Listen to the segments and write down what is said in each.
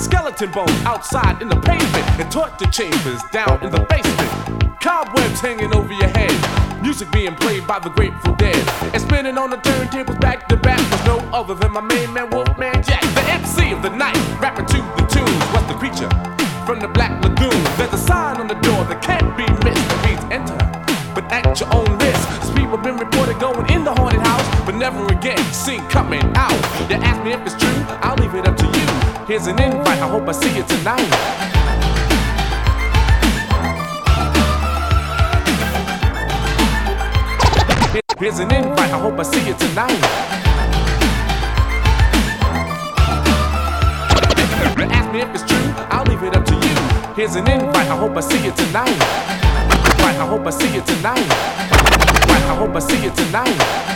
Skeleton bones outside in the pavement and torture chambers down in the basement. Cobwebs hanging over your head. Music being played by the Grateful Dead. And spinning on the turntables back to back was no other than my main man Wolfman Jack. The MC of the night, rapping to the tunes What's the creature from the Black Lagoon. There's a sign on the door that can't be missed. It reads enter, but at never again seen coming out. You ask me if it's true, I'll leave it up to you. Here's an invite, I hope I see you tonight. Here's an invite, I hope I see you tonight. Ask me if it's true, I'll leave it up to you. Here's an invite, I hope I see you tonight. I hope I see you tonight. I hope I see you tonight.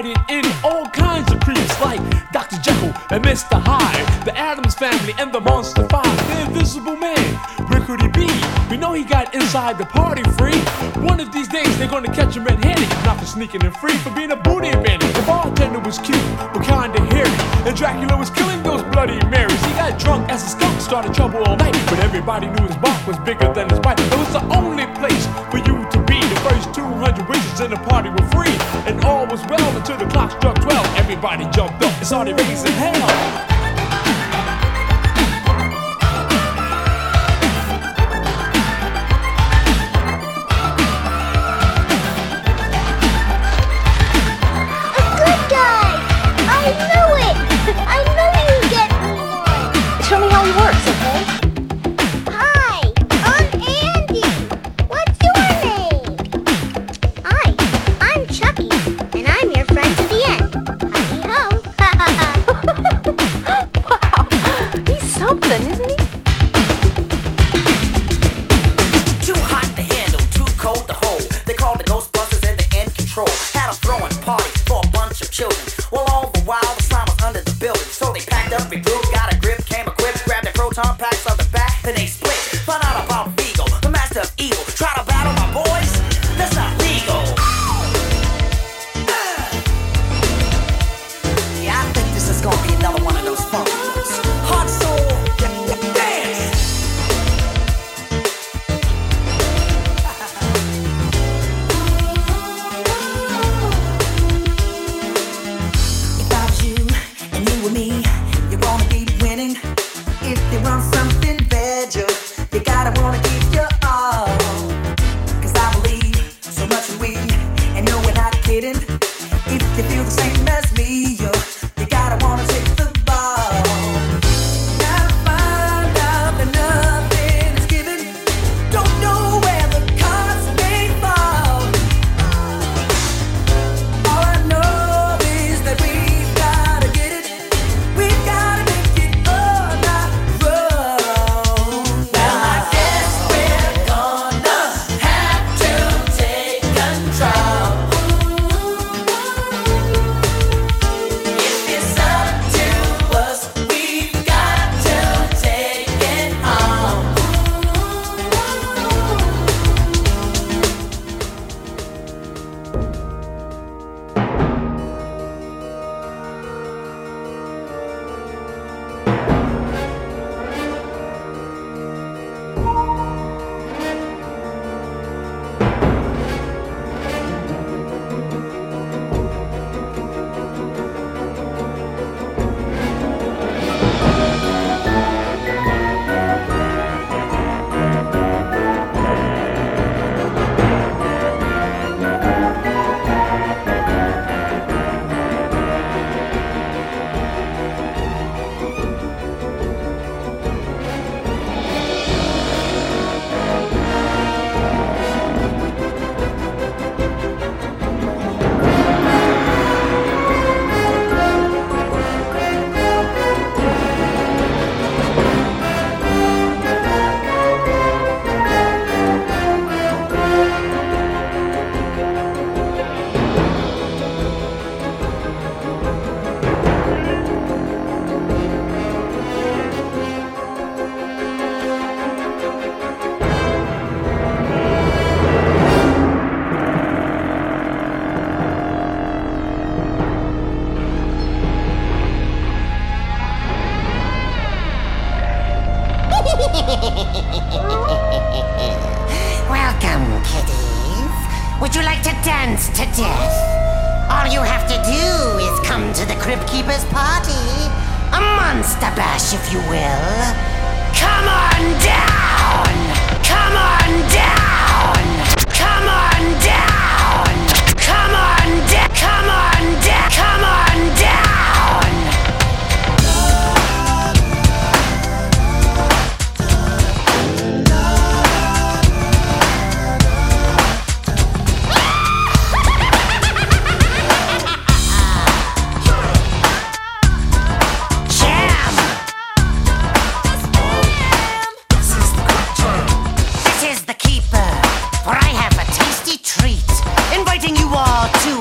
In all kinds of creeps like Dr. Jekyll and Mr. Hyde, the Addams family and the Monster Five, the Invisible Man, Rickety B. We know he got inside the party free. One of these days they're gonna catch him red-handed, not for sneaking and free, for being a booty bandit. The bartender was cute, but kinda hairy, and Dracula was killing those bloody Marys. He got drunk as a skunk, started trouble all night, but everybody knew his bark was bigger than his bite. It was the only was well until the clock struck 12. Everybody jumped up and started raising hell.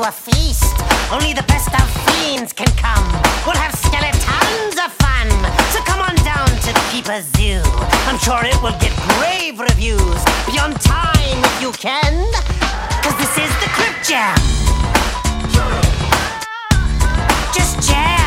A feast. Only the best of fiends can come. We'll have skeletons of fun. So come on down to the keeper's zoo. I'm sure it will get grave reviews. Be on time if you can, cause this is the Crypt Jam. Just jam.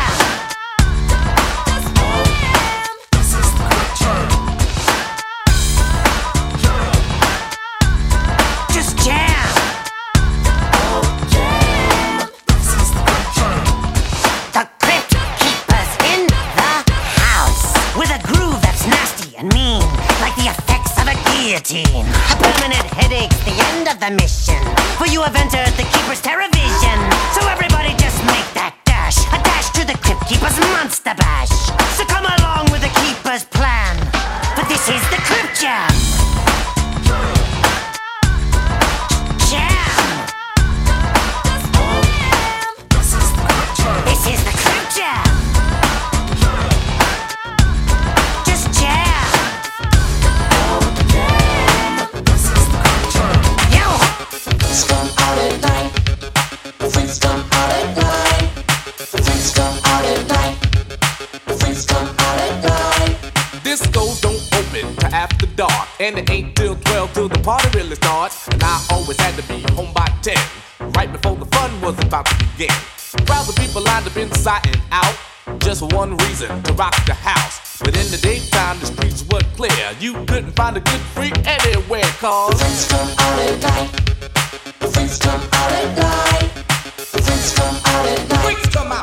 End of the mission, for you have entered the Keeper's TerraVision. So everybody just make that dash, a dash to the Crypt Keeper's Monster Bash. So come along with the Keeper's plan, but this is the Crypt. Jam. And it ain't till 12 till the party really starts. And I always had to be home by 10, right before the fun was about to begin. Crowds of people lined up inside and out, just for one reason to rock the house. But in the daytime, the streets were clear. You couldn't find a good freak anywhere, cause. The freaks come out at night The freaks come out.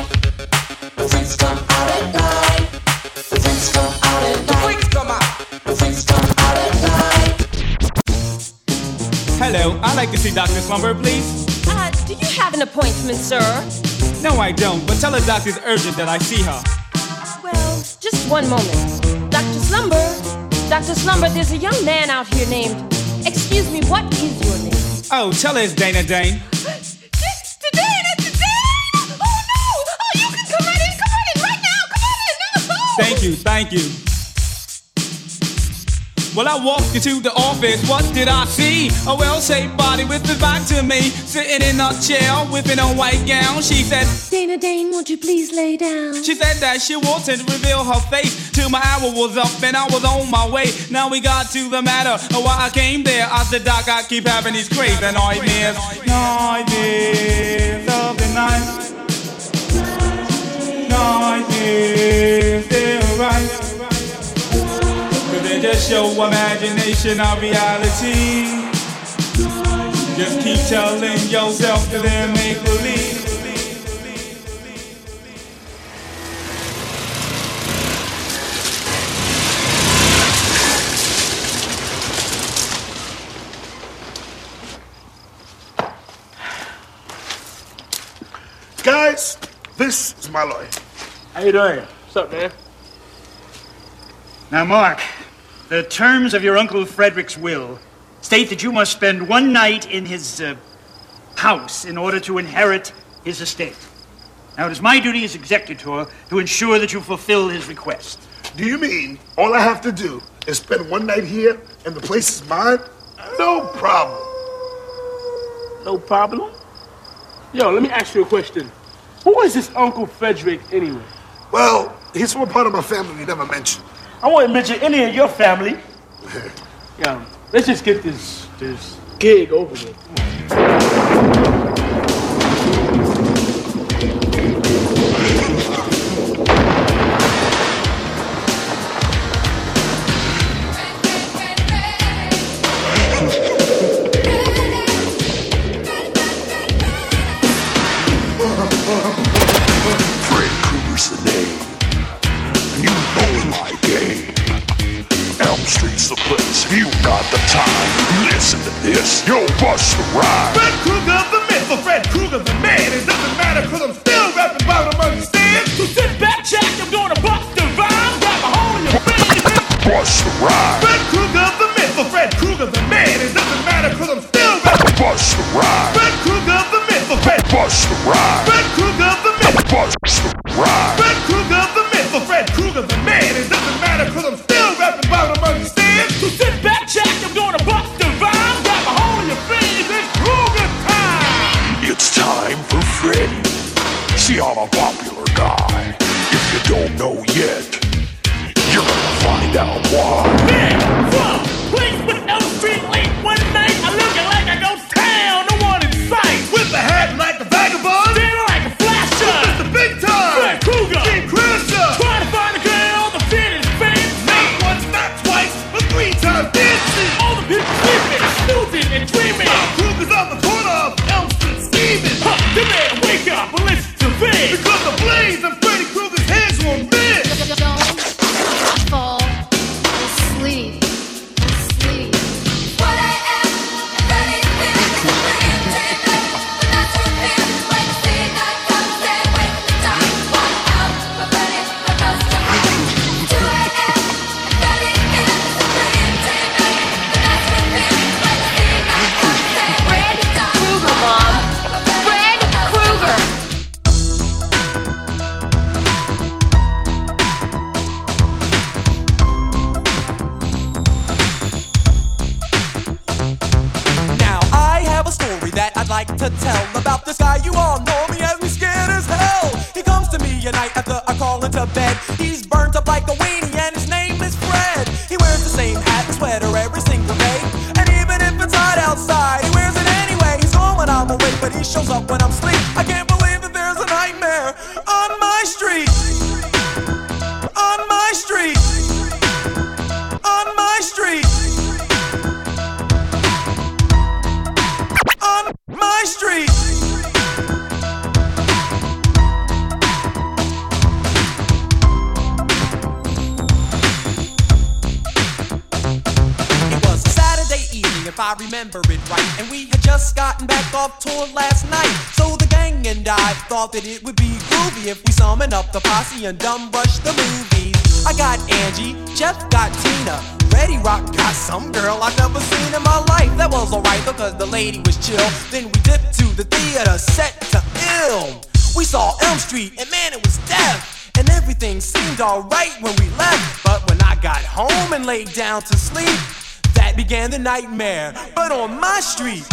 Hello, I'd like to see Dr. Slumber, please. Uh, do you have an appointment, sir? No, I don't, but tell the doctor it's urgent that I see her. Well, just one moment. Dr. Slumber, Dr. Slumber, there's a young man out here named. Excuse me, what is your name? Oh, tell us, Dana Dane. Today, that's today! Oh no! Oh, you can come right in, come right in, right now, come on in! No. Thank you, thank you. Well, I walked into the office, what did I see? A well-shaped body with his back to me, sitting in a chair with a white gown. She said, Dana Dane, won't you please lay down? she said that she wanted to reveal her face till my hour was up and I was on my way. Now we got to the matter of why I came there. I said, Doc, I keep having these crazy nightmares, nightmares of the night, nightmares, they're right. But they just show imagination of reality. Just keep telling yourself that they're make believe. Guys, this is my lawyer. How you doing? What's up, man? Now, Mark, the terms of your Uncle Frederick's will state that you must spend one night in his uh, house in order to inherit his estate. Now, it is my duty as executor to ensure that you fulfill his request. Do you mean all I have to do is spend one night here and the place is mine? No problem. No problem? Yo, let me ask you a question. Who is this Uncle Frederick anyway? Well, he's from a part of my family we never mentioned. I won't mention any of your family. yeah, let's just get this this gig over with. us to. street.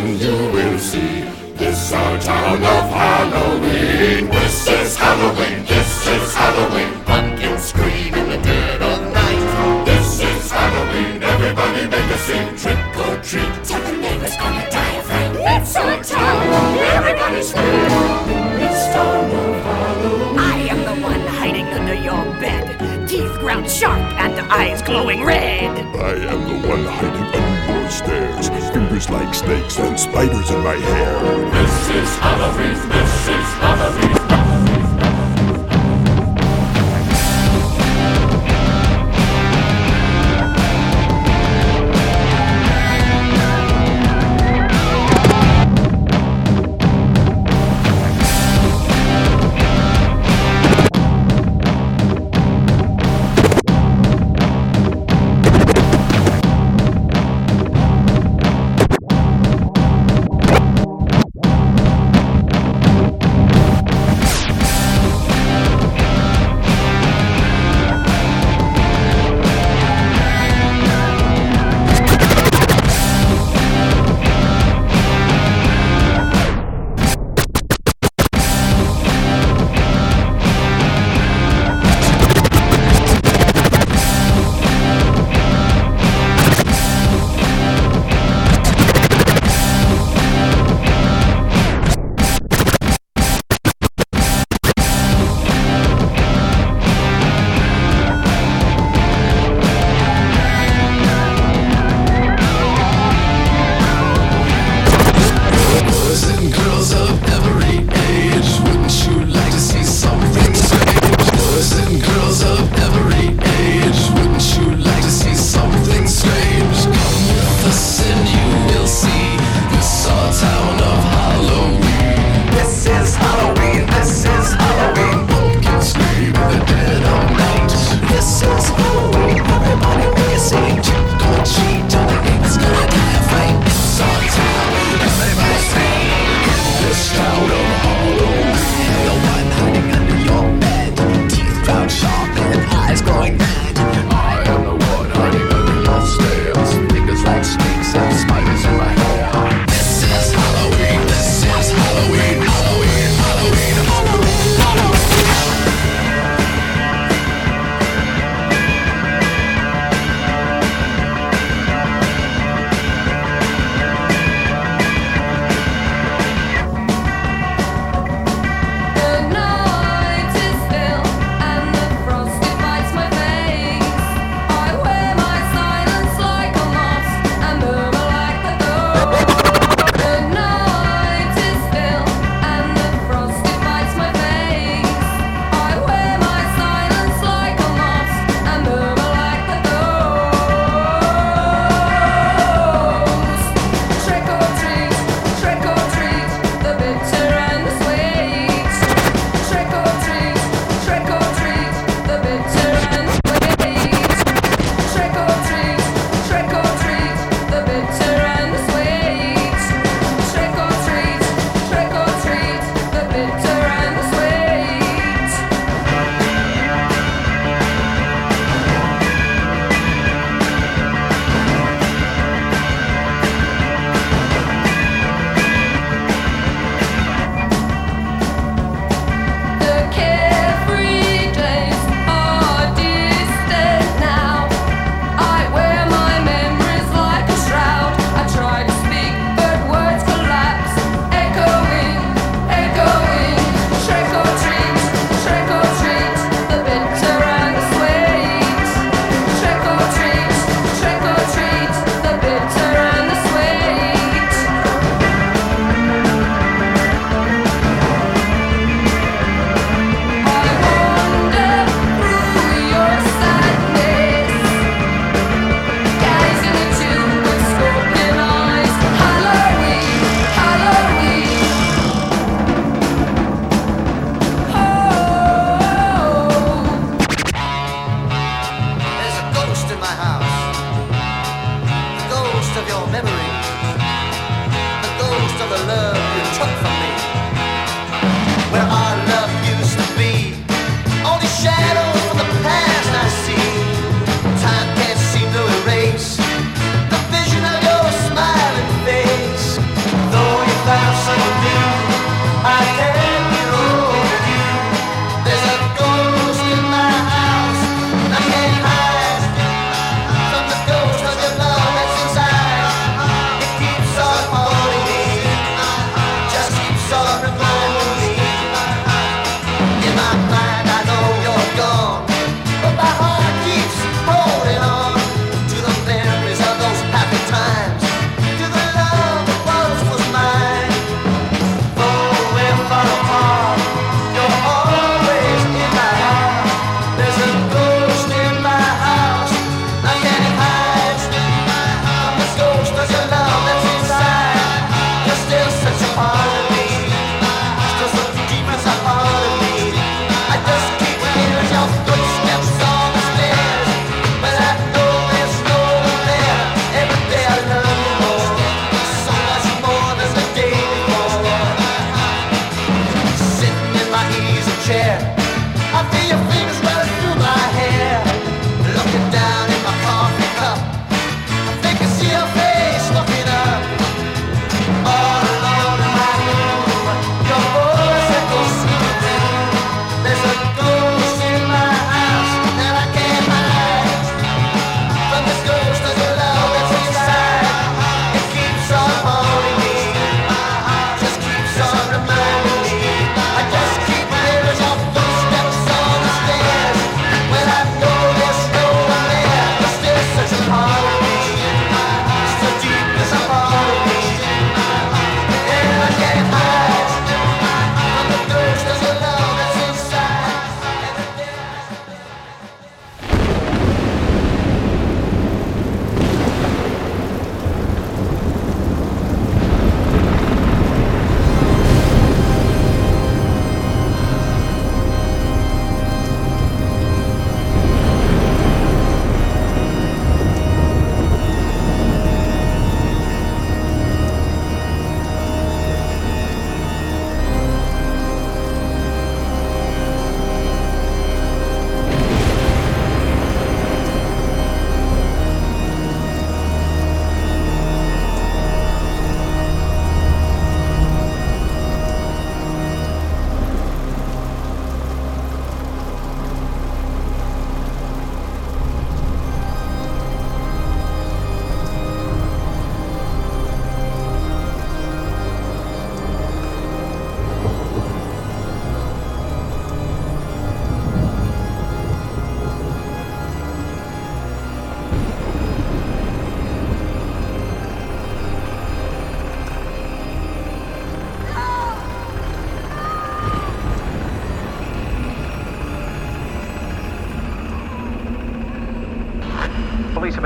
and you will see. This our town of Halloween. This is Halloween. This is Halloween. Pumpkins scream in the dead of night. This is Halloween. Everybody make a scene. Trick or treat. Tell the neighbors on the diaphragm. It's our town. Everybody scream. It's town of Halloween. I am the one hiding under your bed. Teeth ground sharp and eyes glowing red. I am the one hiding under your stairs. Fingers like snakes and spiders in my hair. This is Halloween. This is Halloween.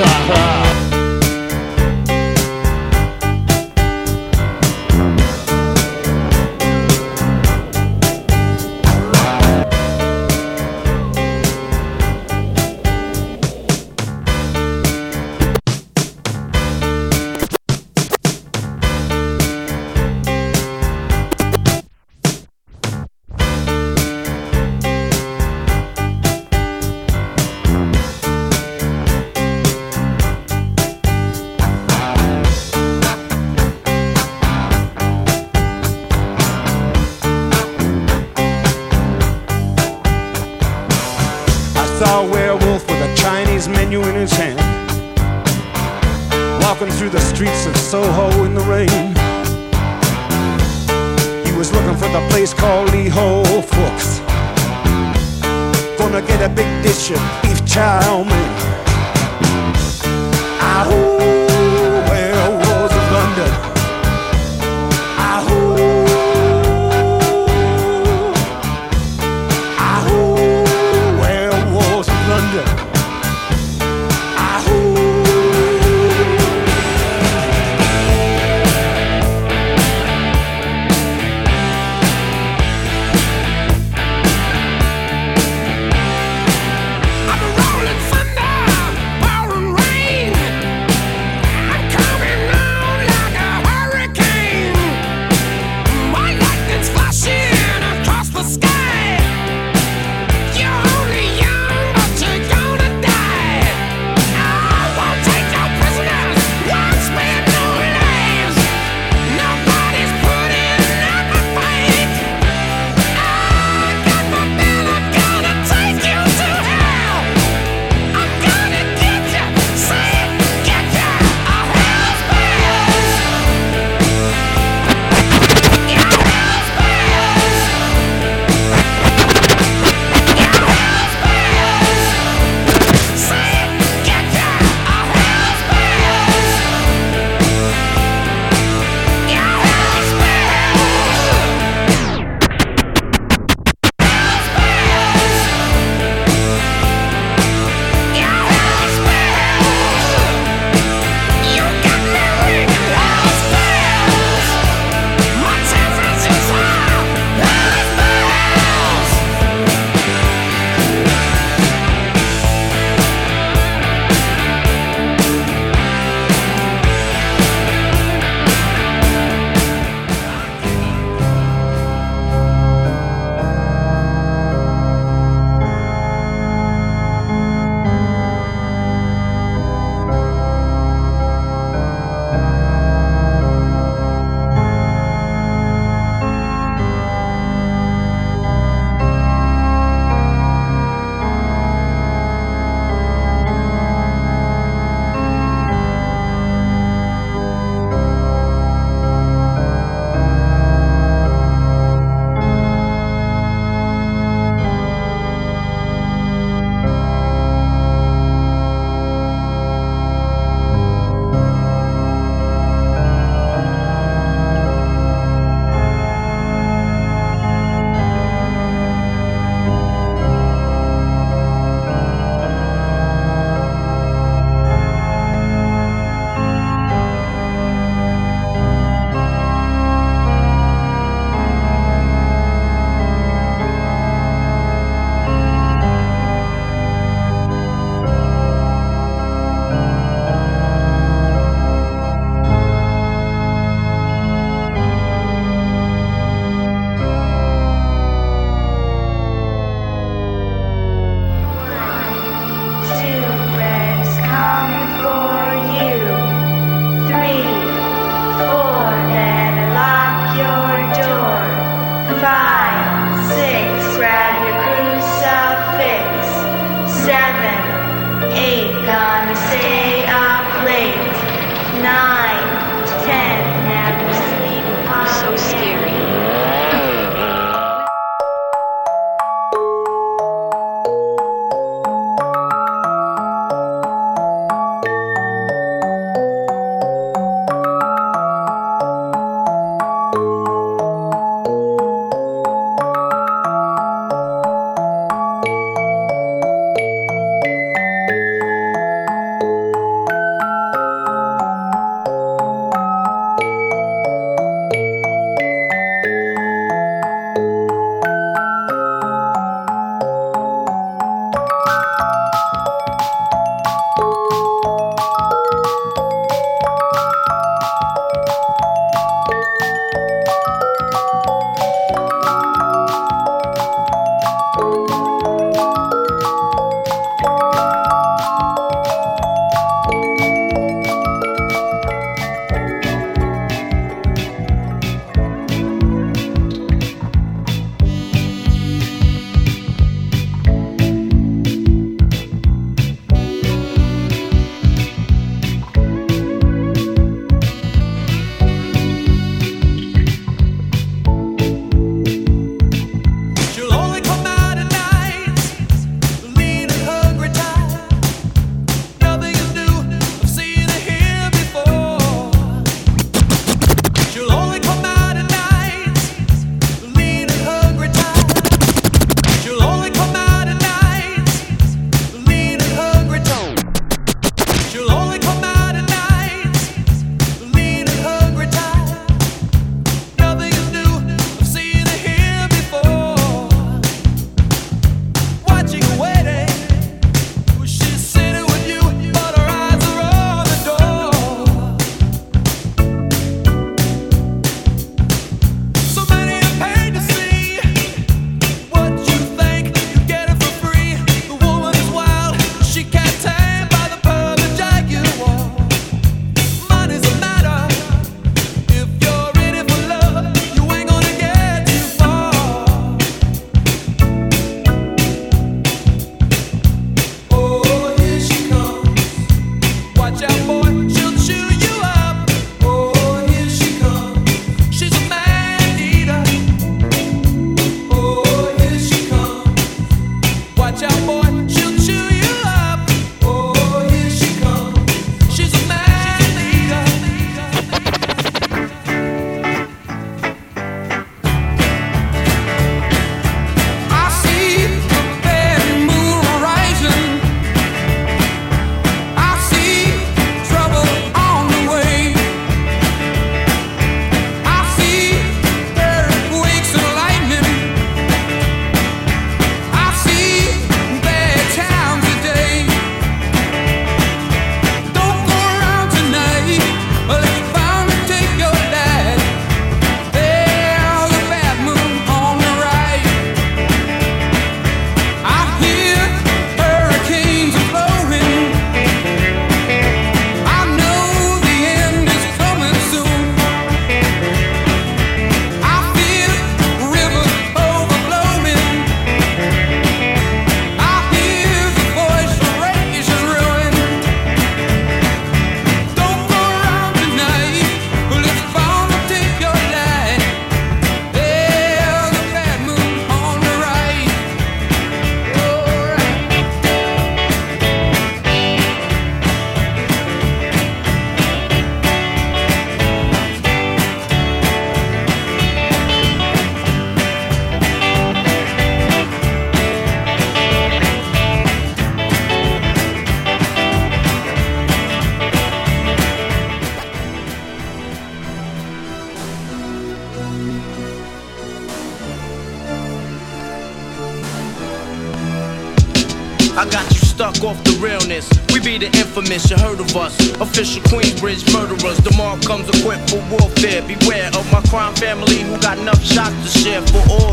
I saw a werewolf Gonna get a big dish of beef chow mein. Infamous, you heard of us. Official Queensbridge murderers. The Mobb comes equipped for warfare. Beware of my crime family who got enough shots to share for all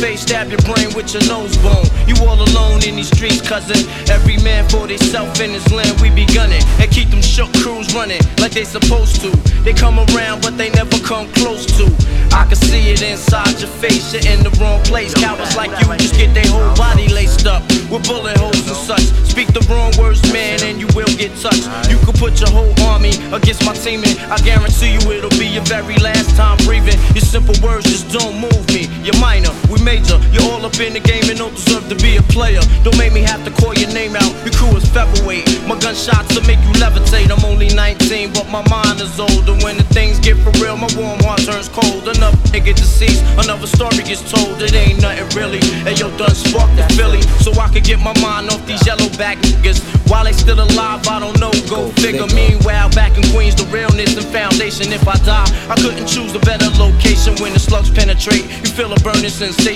face, stab your brain with your nose bone. You all alone in these streets, cousin. Every man for theyself in his land, we be gunning. And keep them shook crews running like they supposed to. They come around, but they never come close to. I can see it inside your face, you're in the wrong place. Cowards like you just get their whole body laced up with bullet holes and such. Speak the wrong words, man, and you will get touched. You could put your whole army against my team, and I guarantee you it'll be your very last time breathing. Your simple words just don't move me. You're minor, we major. You're all up in the game and don't deserve to be a player. Don't make me have to call your name out. Your crew is featherweight. My gunshots will make you levitate. I'm only 19, but my mind is older. When the things get for real, my warm heart turns cold. Enough Another nigga deceased, another story gets told. It ain't nothing really. And yo, done sparked the Philly, so I could get my mind off these yellow back niggas. While they still alive, I don't know. Go figure. Meanwhile, back in Queens, the realness and foundation. If I die, I couldn't choose a better location when the slugs penetrate. You feel a burning sensation,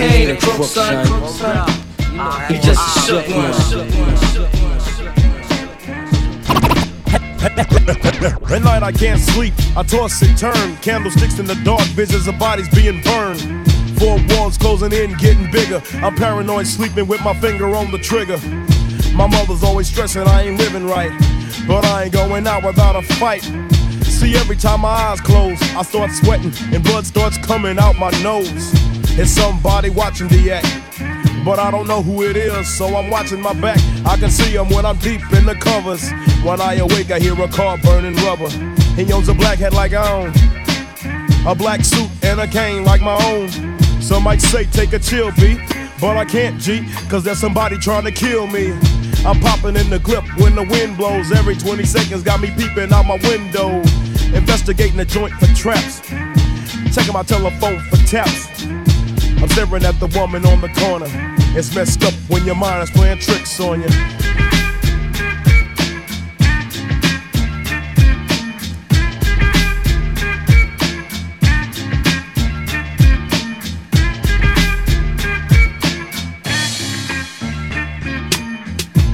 ain't a crook, son. He just a shook one. At night I can't sleep, I toss and turn. Candlesticks in the dark, visions of bodies being burned. Four walls closing in, getting bigger. I'm paranoid, sleeping with my finger on the trigger. My mother's always stressing I ain't living right, but I ain't going out without a fight. See, every time my eyes close, I start sweating and blood starts coming out my nose. It's somebody watching the act but I don't know who it is, so I'm watching my back. I can see him when I'm deep in the covers. When I awake, I hear a car burning rubber. He owns a black hat like I own, a black suit and a cane like my own. Some might say take a chill beat, but I can't G, cause there's somebody trying to kill me. I'm popping in the clip when the wind blows. Every 20 seconds got me peeping out my window. Investigating the joint for traps. Checking my telephone for taps. I'm staring at the woman on the corner. It's messed up when your mind is playing tricks on you.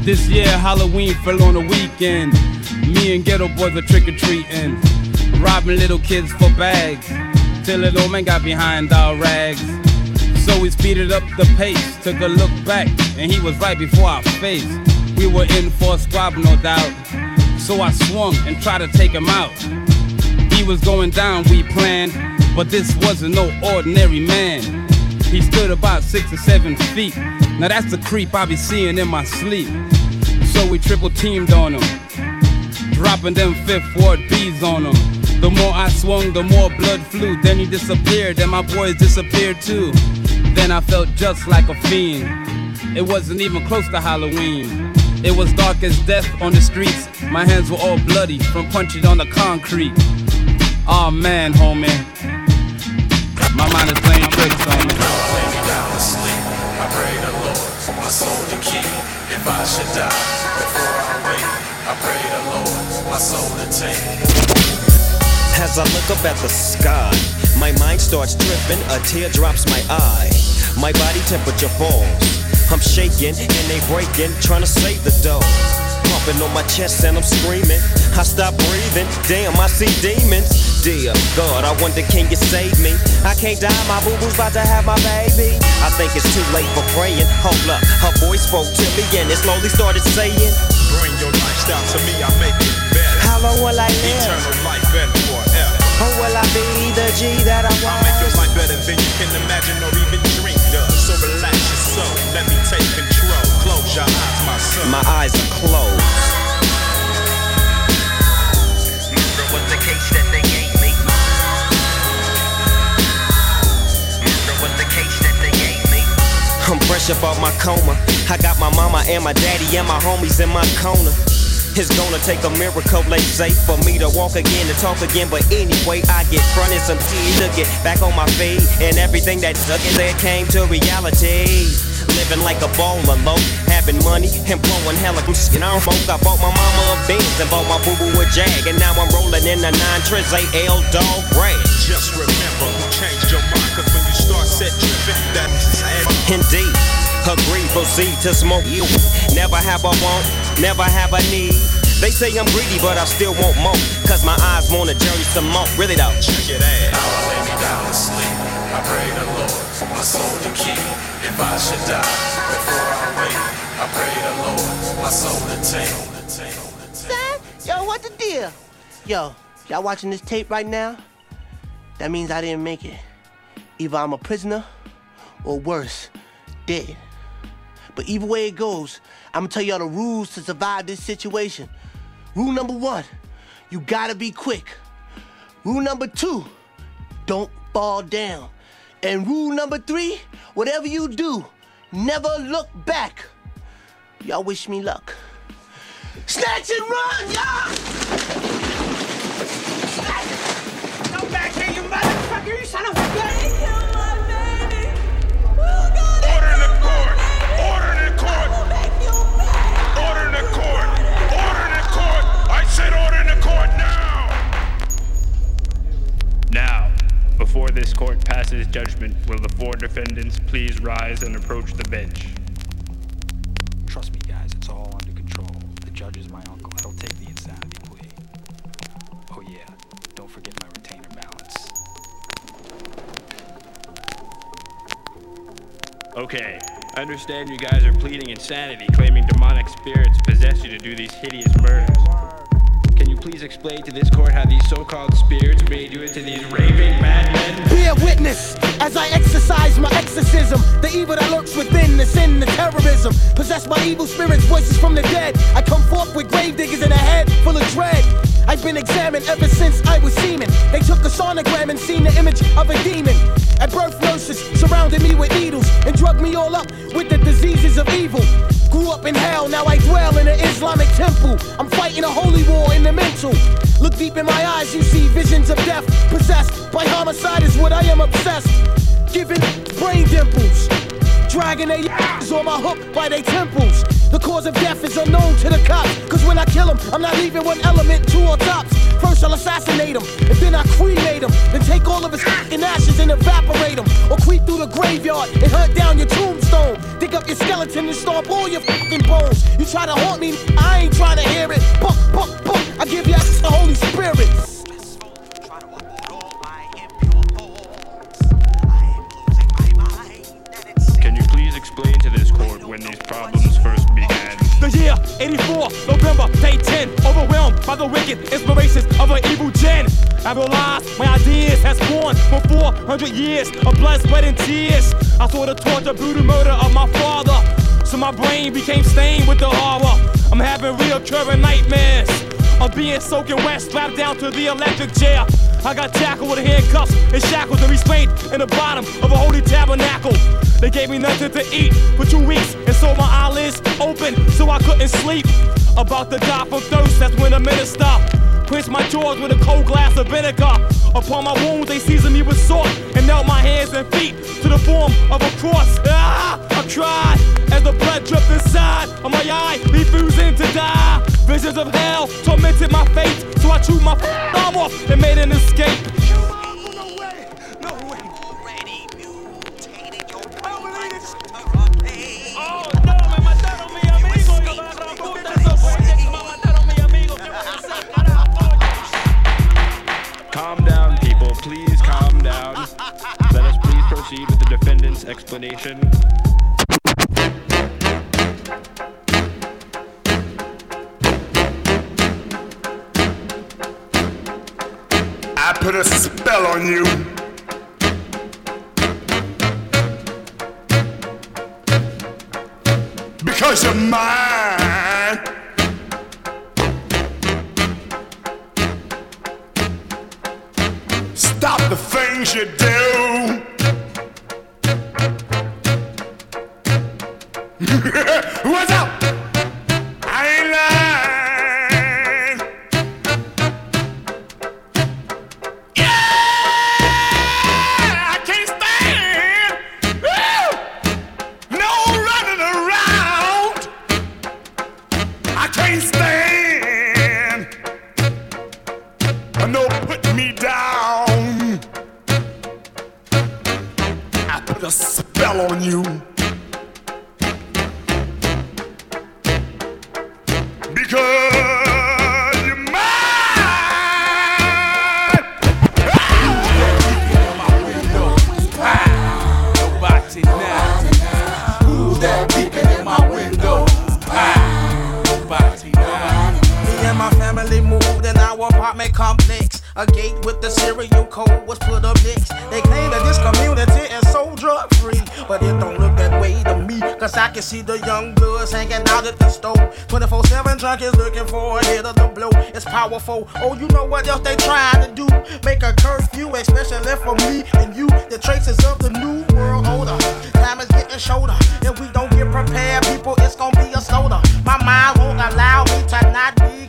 This year Halloween fell on a weekend. Me and Geto Boys are trick or treating, robbing little kids for bags. Till little man got behind our rags. We speeded up the pace, took a look back, and he was right before our face. We were in for a squabble, no doubt. So I swung and tried to take him out. He was going down, we planned, but this wasn't no ordinary man. He stood about six or seven feet. Now that's the creep I be seeing in my sleep. So we triple teamed on him, dropping them fifth ward bees on him. The more I swung, the more blood flew. Then he disappeared, and my boys disappeared too. Then I felt just like a fiend. It wasn't even close to Halloween. It was dark as death on the streets. My hands were all bloody from punching on the concrete. Aw oh, man, homie. My mind is playing tricks on me. Lay me down to sleep. I pray the Lord, my soul to keep. If I should die before I wake, I pray the Lord, my soul to take. As I look up at the sky, my mind starts tripping, a tear drops my eye. My body temperature falls. I'm shaking and they breaking, trying to save the dough. Pumping on my chest and I'm screaming. I stop breathing. Damn, I see demons. Dear God, I wonder can you save me? I can't die, my boo boo's about to have my baby. I think it's too late for praying. Hold up, her voice spoke to me and it slowly started saying, Bring your lifestyle to me, I make it better. How long will I live? Eternal life and forever. Or will I be the G that I I'll make your life better than you can imagine or even dream of. So relax your soul, let me take control. Close your eyes, my son. My eyes are closed. Murder was the case that they gave me. I'm fresh fresh up off my coma. I got my mama and my daddy and my homies in my corner. It's gonna take a miracle, they say, for me to walk again and talk again. But anyway, I get fronted some tea, to get back on my feet. And everything that stuck in there came to reality. Living like a baller, low, having money and blowing hella from skin on smoke. I bought my mama a Benz and bought my boo boo a Jag. And now I'm rolling in a 9 Triz AL Dog Rag. Just remember who changed your mind, cause when you start set tripping, that's sad. Indeed, agree, proceed to smoke you. Never have a want, never have a need. They say I'm greedy, but I still want more. Cause my eyes wanna journey some more. Really though. Check it out. Now I lay me down to sleep. I pray the Lord, for my soul to keep. If I should die before I wake, I pray the Lord, my soul to take. Son, yo, what the deal? Yo, y'all watching this tape right now? That means I didn't make it. Either I'm a prisoner or worse, dead. But either way it goes, I'm gonna tell y'all the rules to survive this situation. Rule number one, you gotta be quick. Rule number two, don't fall down. And rule number three, whatever you do, never look back. Y'all wish me luck. Snatch and run, y'all! Go back here, you motherfucker! You son of a bitch! Before this court passes judgment, will the four defendants please rise and approach the bench? Trust me, guys, it's all under control. The judge is my uncle. I don't take the insanity plea. Oh, yeah, don't forget my retainer balance. Okay, I understand you guys are pleading insanity, claiming demonic spirits possess you to do these hideous murders. Please explain to this court how these so-called spirits made you into these raving madmen? Be a witness as I exercise my exorcism. The evil that lurks within, the sin, the terrorism. Possessed by evil spirits, voices from the dead. I come forth with grave diggers in a head full of dread. I've been examined ever since I was semen. They took a sonogram and seen the image of a demon. At birth, nurses surrounded me with needles and drugged me all up with the diseases of evil. Grew up in hell, now I dwell in an Islamic temple. I'm fighting a holy war in the mental. Look deep in my eyes, you see visions of death. Possessed by homicide is what I am obsessed. Giving brain dimples. Dragging their ass on my hook by their temples. The cause of death is unknown to the cops. Cause when I kill him, I'm not leaving one element, two or tops. First I'll assassinate him, and then I cremate him. Then take all of his fucking ashes and evaporate him. Or creep through the graveyard and hunt down your tombstone. Dig up your skeleton and stomp all your fucking bones. You try to haunt me, I ain't trying to hear it. Buck, buck, buck, I give you the Holy Spirit. This court when these problems first began? The year 84, November, day 10. Overwhelmed by the wicked inspirations of an evil gen. I realized my ideas has born for 400 years of blood, sweat, and tears. I saw the torture, brutal murder of my father. So my brain became stained with the horror. I'm having reoccurring nightmares of being soaking wet, strapped down to the electric chair. I got tackled with handcuffs and shackles and restrained in the bottom of a holy tabernacle. They gave me nothing to eat for two weeks, and so my eyelids open so I couldn't sleep. About to die from thirst, that's when the minister quenched my jaws with a cold glass of vinegar. Upon my wounds, they seasoned me with salt and knelt my hands and feet to the form of a cross. Ah! I cried as the blood dripped inside of my eye, refusing to die. Visions of hell tormented my fate, so I chewed my arm off and made an escape. Defendant's explanation. I put a spell on you. Because you're mine. Stop the things you do.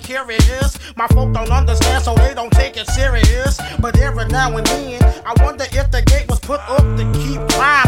Curious. My folk don't understand, so they don't take it serious. But every now and then, I wonder if the gate was put up to keep crime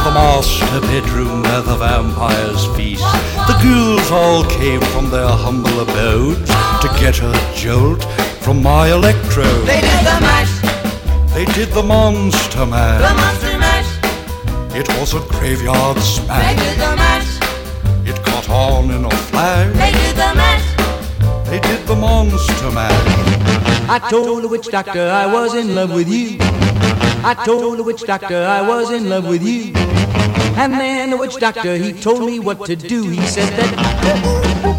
to to the master bedroom where the vampires feast. The ghouls all came from their humble abodes to get a jolt from my electrode. They did the mash, They did the monster the monster mash. It was a graveyard smash. They smash. did the mash, It caught on in a flash. they did the mash. They did the monster mash. I told the witch doctor I was in love with you. I told the witch doctor I was in love with you. And then the witch doctor, he told me what to do. He said that.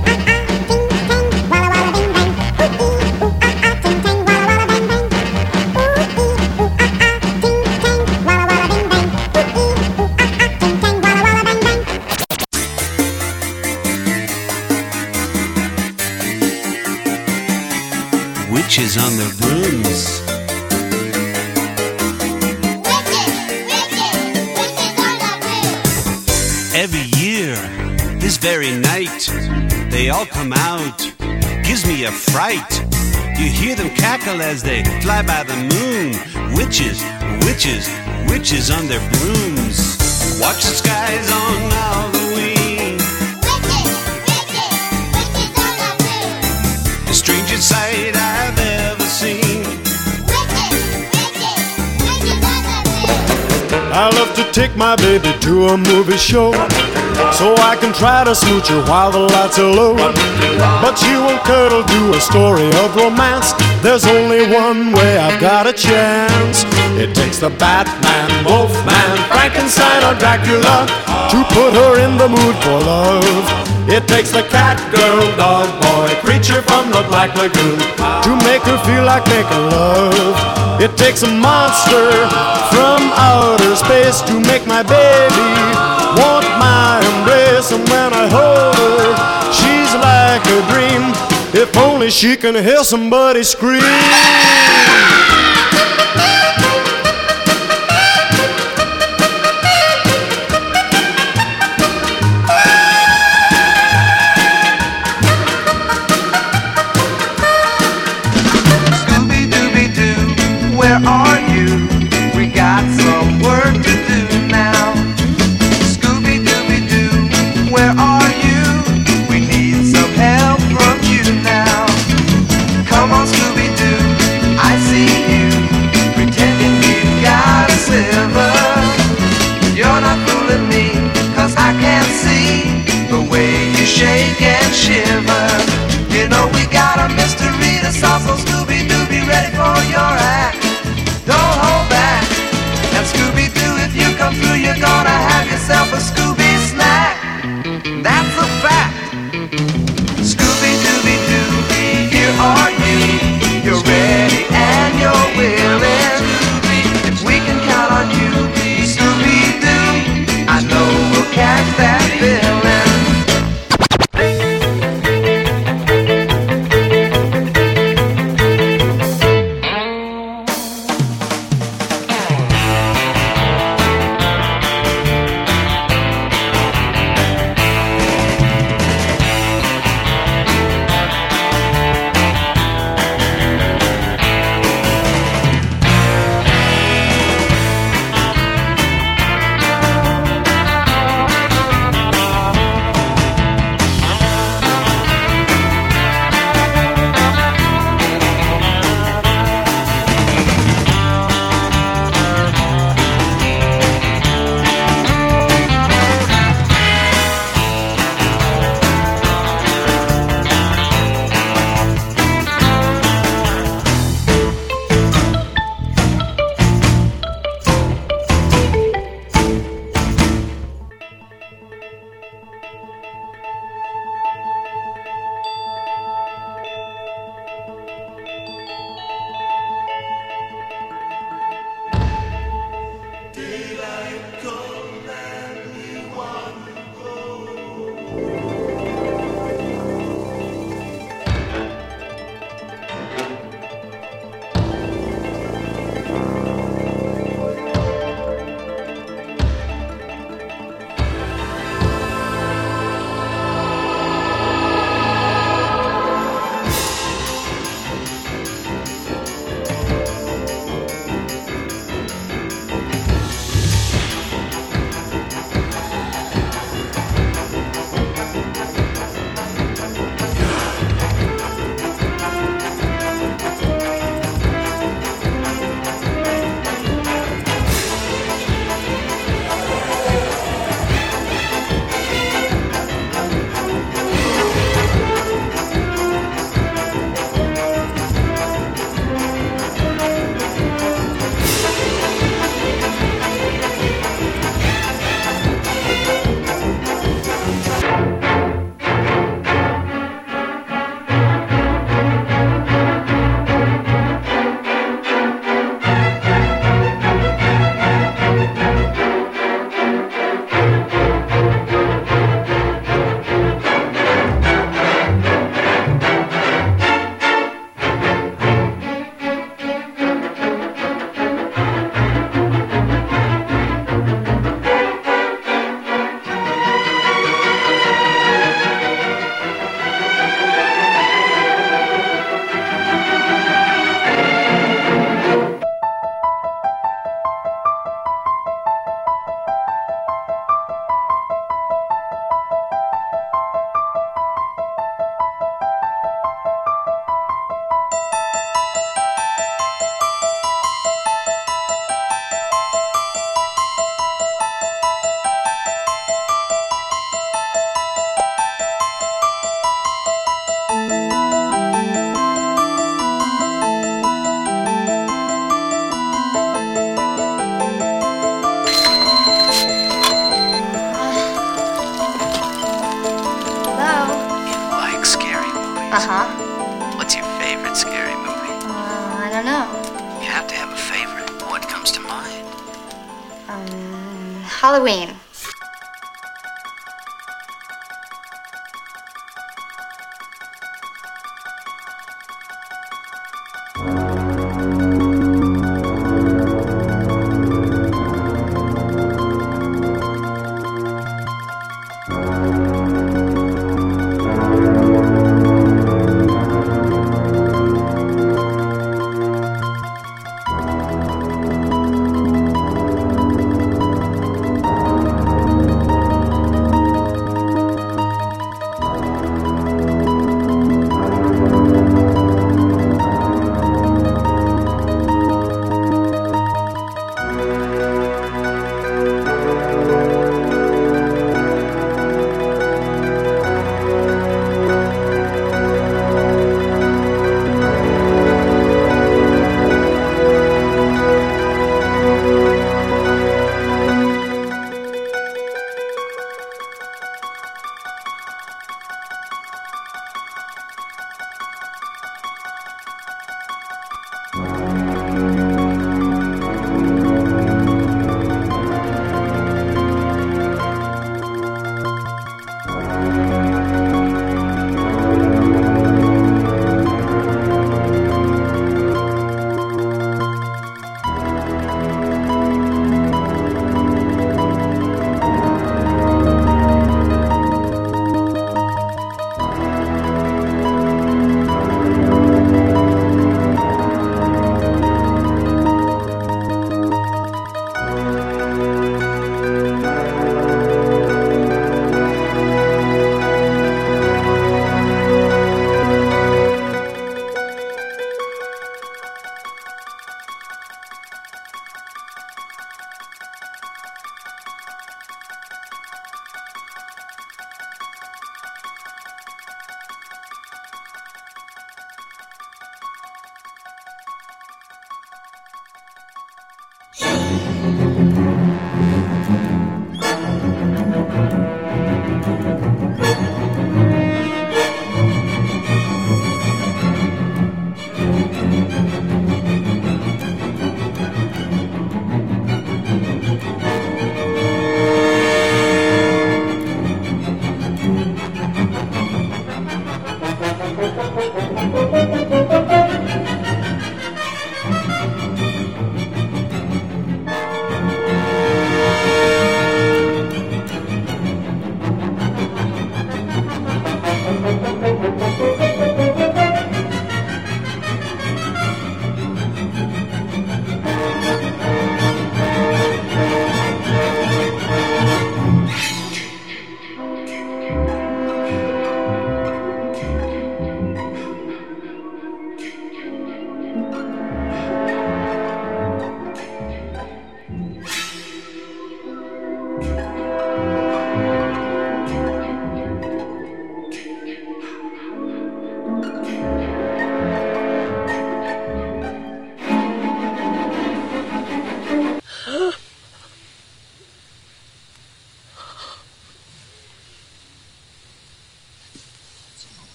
All come out. Gives me a fright. You hear them cackle as they fly by the moon. Witches, witches, witches on their brooms. Watch the skies on Halloween. Witches, witches, witches on The strangest sight I've ever seen. Witches, witches, witches on the moon. I love to take my baby to a movie show So I can try to smooch you while the lights are low. But you won't cuddle to a story of romance. There's only one way I've got a chance. It takes the Batman, Wolfman, Frankenstein or Dracula To put her in the mood for love It takes the cat, girl, dog, boy, creature from the Black Lagoon To make her feel like making love it takes a monster from outer space to make my baby want my embrace. And when I hold her, she's like a dream. If only she can hear somebody scream.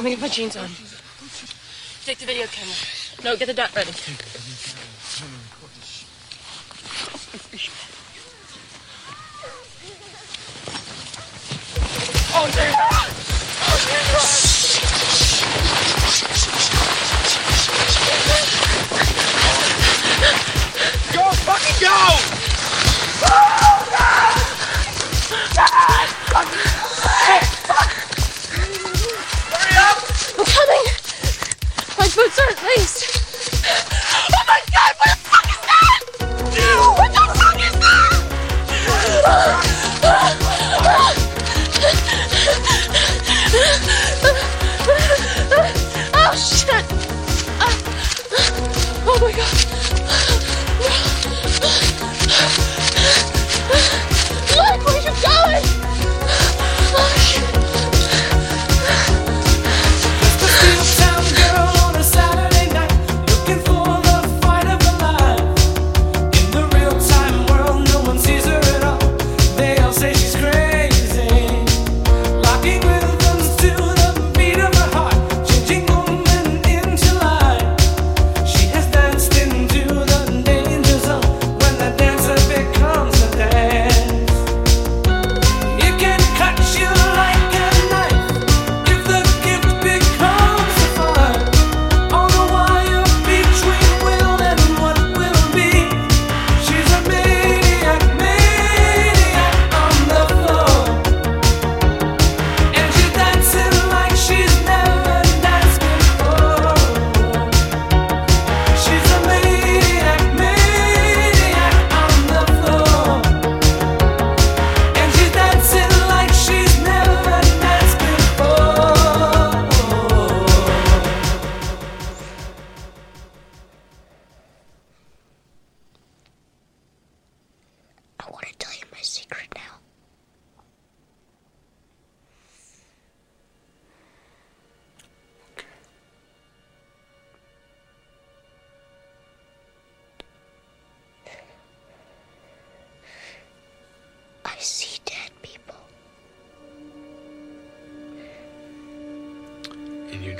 I'm gonna put jeans on. Take the video camera. No, get the dot ready.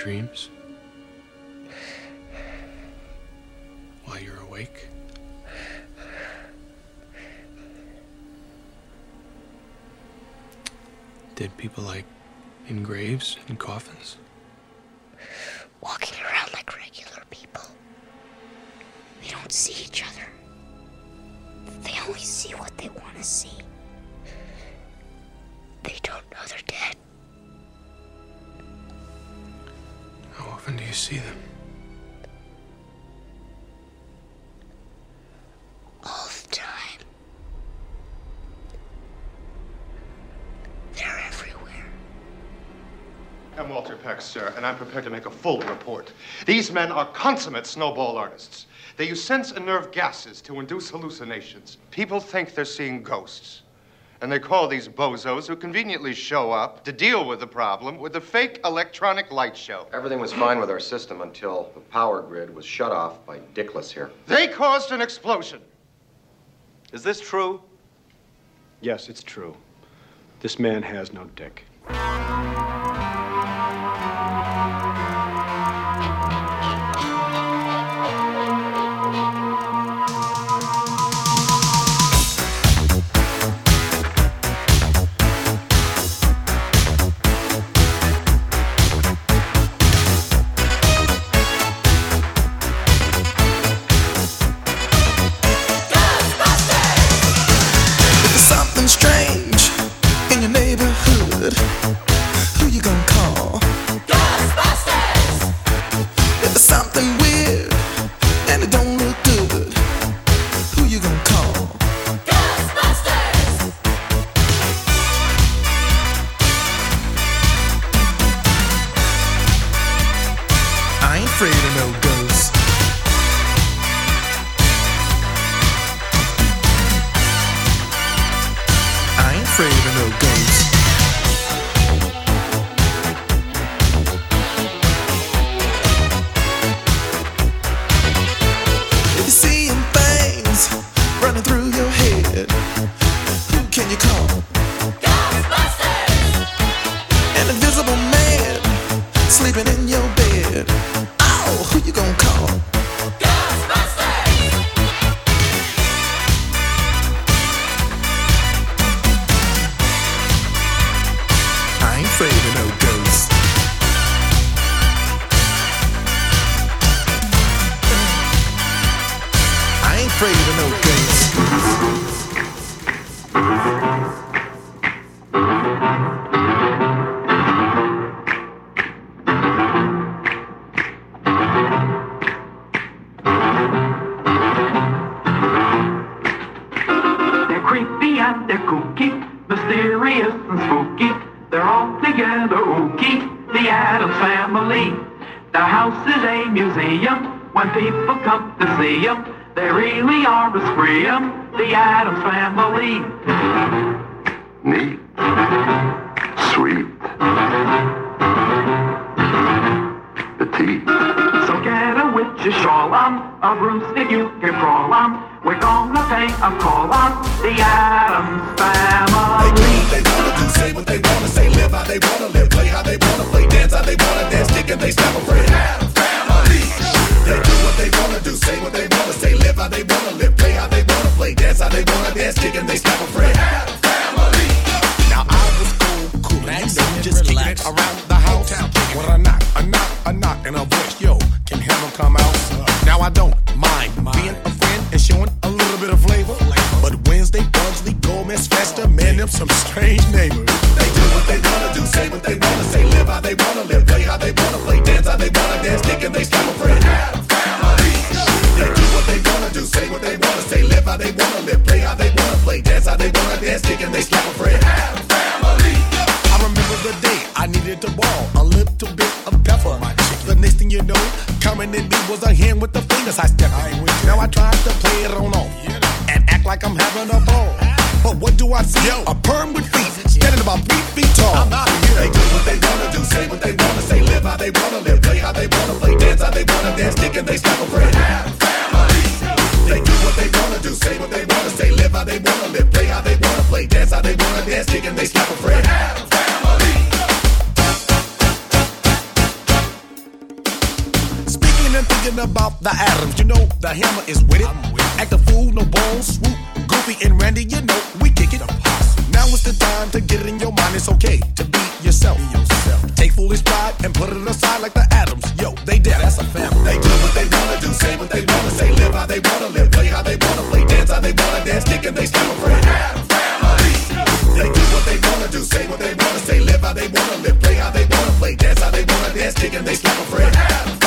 dreams? While you're awake? dead people like in graves and coffins? Walking around like regular people. They don't see each other. They only see what they want to see. facts, sir, and I'm prepared to make a full report. These men are consummate snowball artists. They use sense and nerve gases to induce hallucinations. People think they're seeing ghosts. And they call these bozos who conveniently show up to deal with the problem with a fake electronic light show. Everything was fine with our system until the power grid was shut off by Dickless here. They caused an explosion. Is this true? Yes, it's true. This man has no dick. been thinking about the Addams. You know the hammer is with it. With Act a fool, no bones, swoop. Goofy and Randy, you know we kick it. Now it's the time to get it in your mind. It's okay to be yourself. Be yourself. Take foolish pride and put it aside like the Addams. Yo, they dead. That's a family. They do what they wanna do, say what they wanna say, live how they wanna live, play how they wanna play, dance how they wanna dance, kick and they celebrate. Addams family. They do what they wanna do, say what they wanna say, live how they wanna live, play how they wanna play, dance how they wanna dance, kick and they celebrate. Addams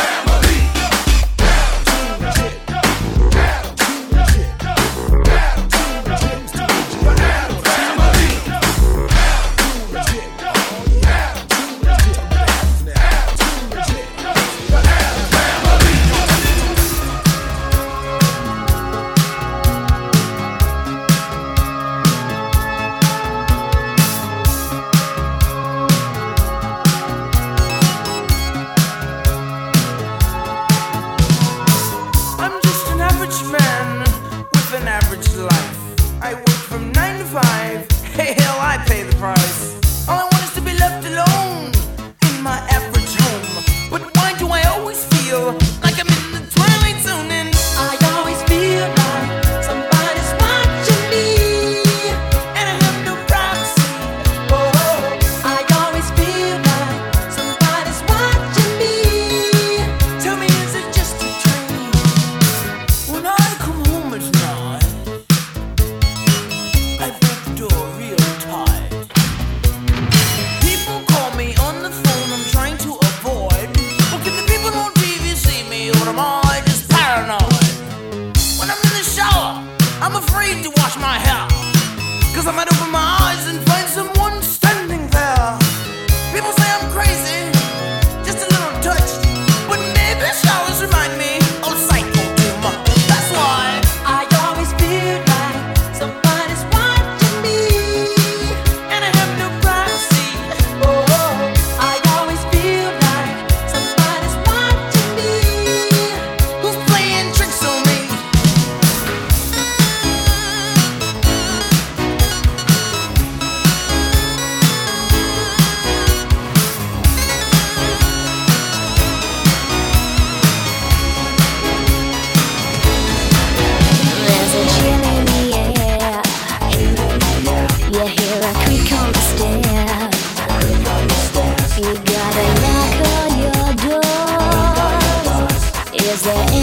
Is there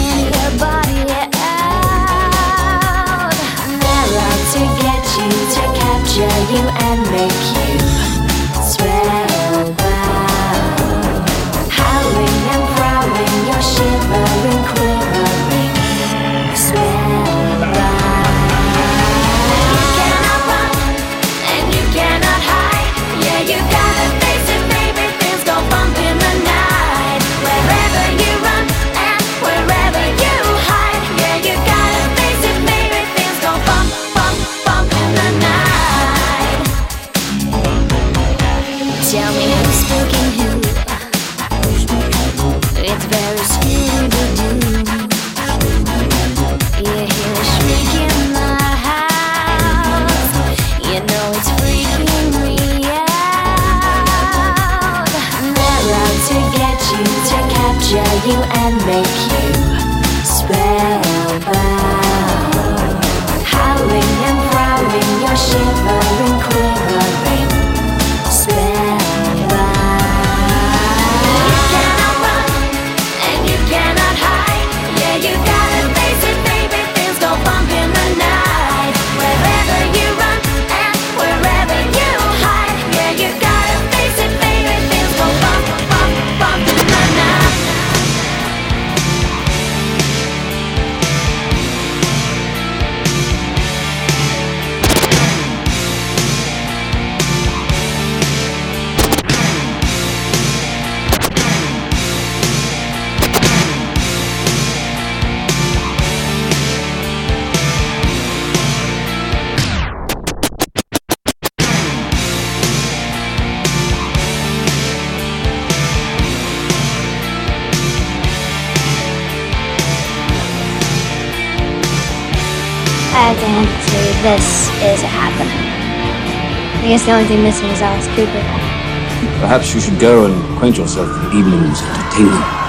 guess the only thing missing is Alice Cooper. Perhaps you should go and acquaint yourself with the evening's entertainment.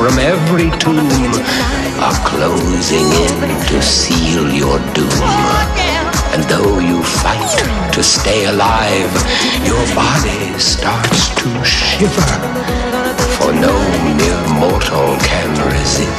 from every tomb are closing in to seal your doom. And though you fight to stay alive, your body starts to shiver, for no mere mortal can resist.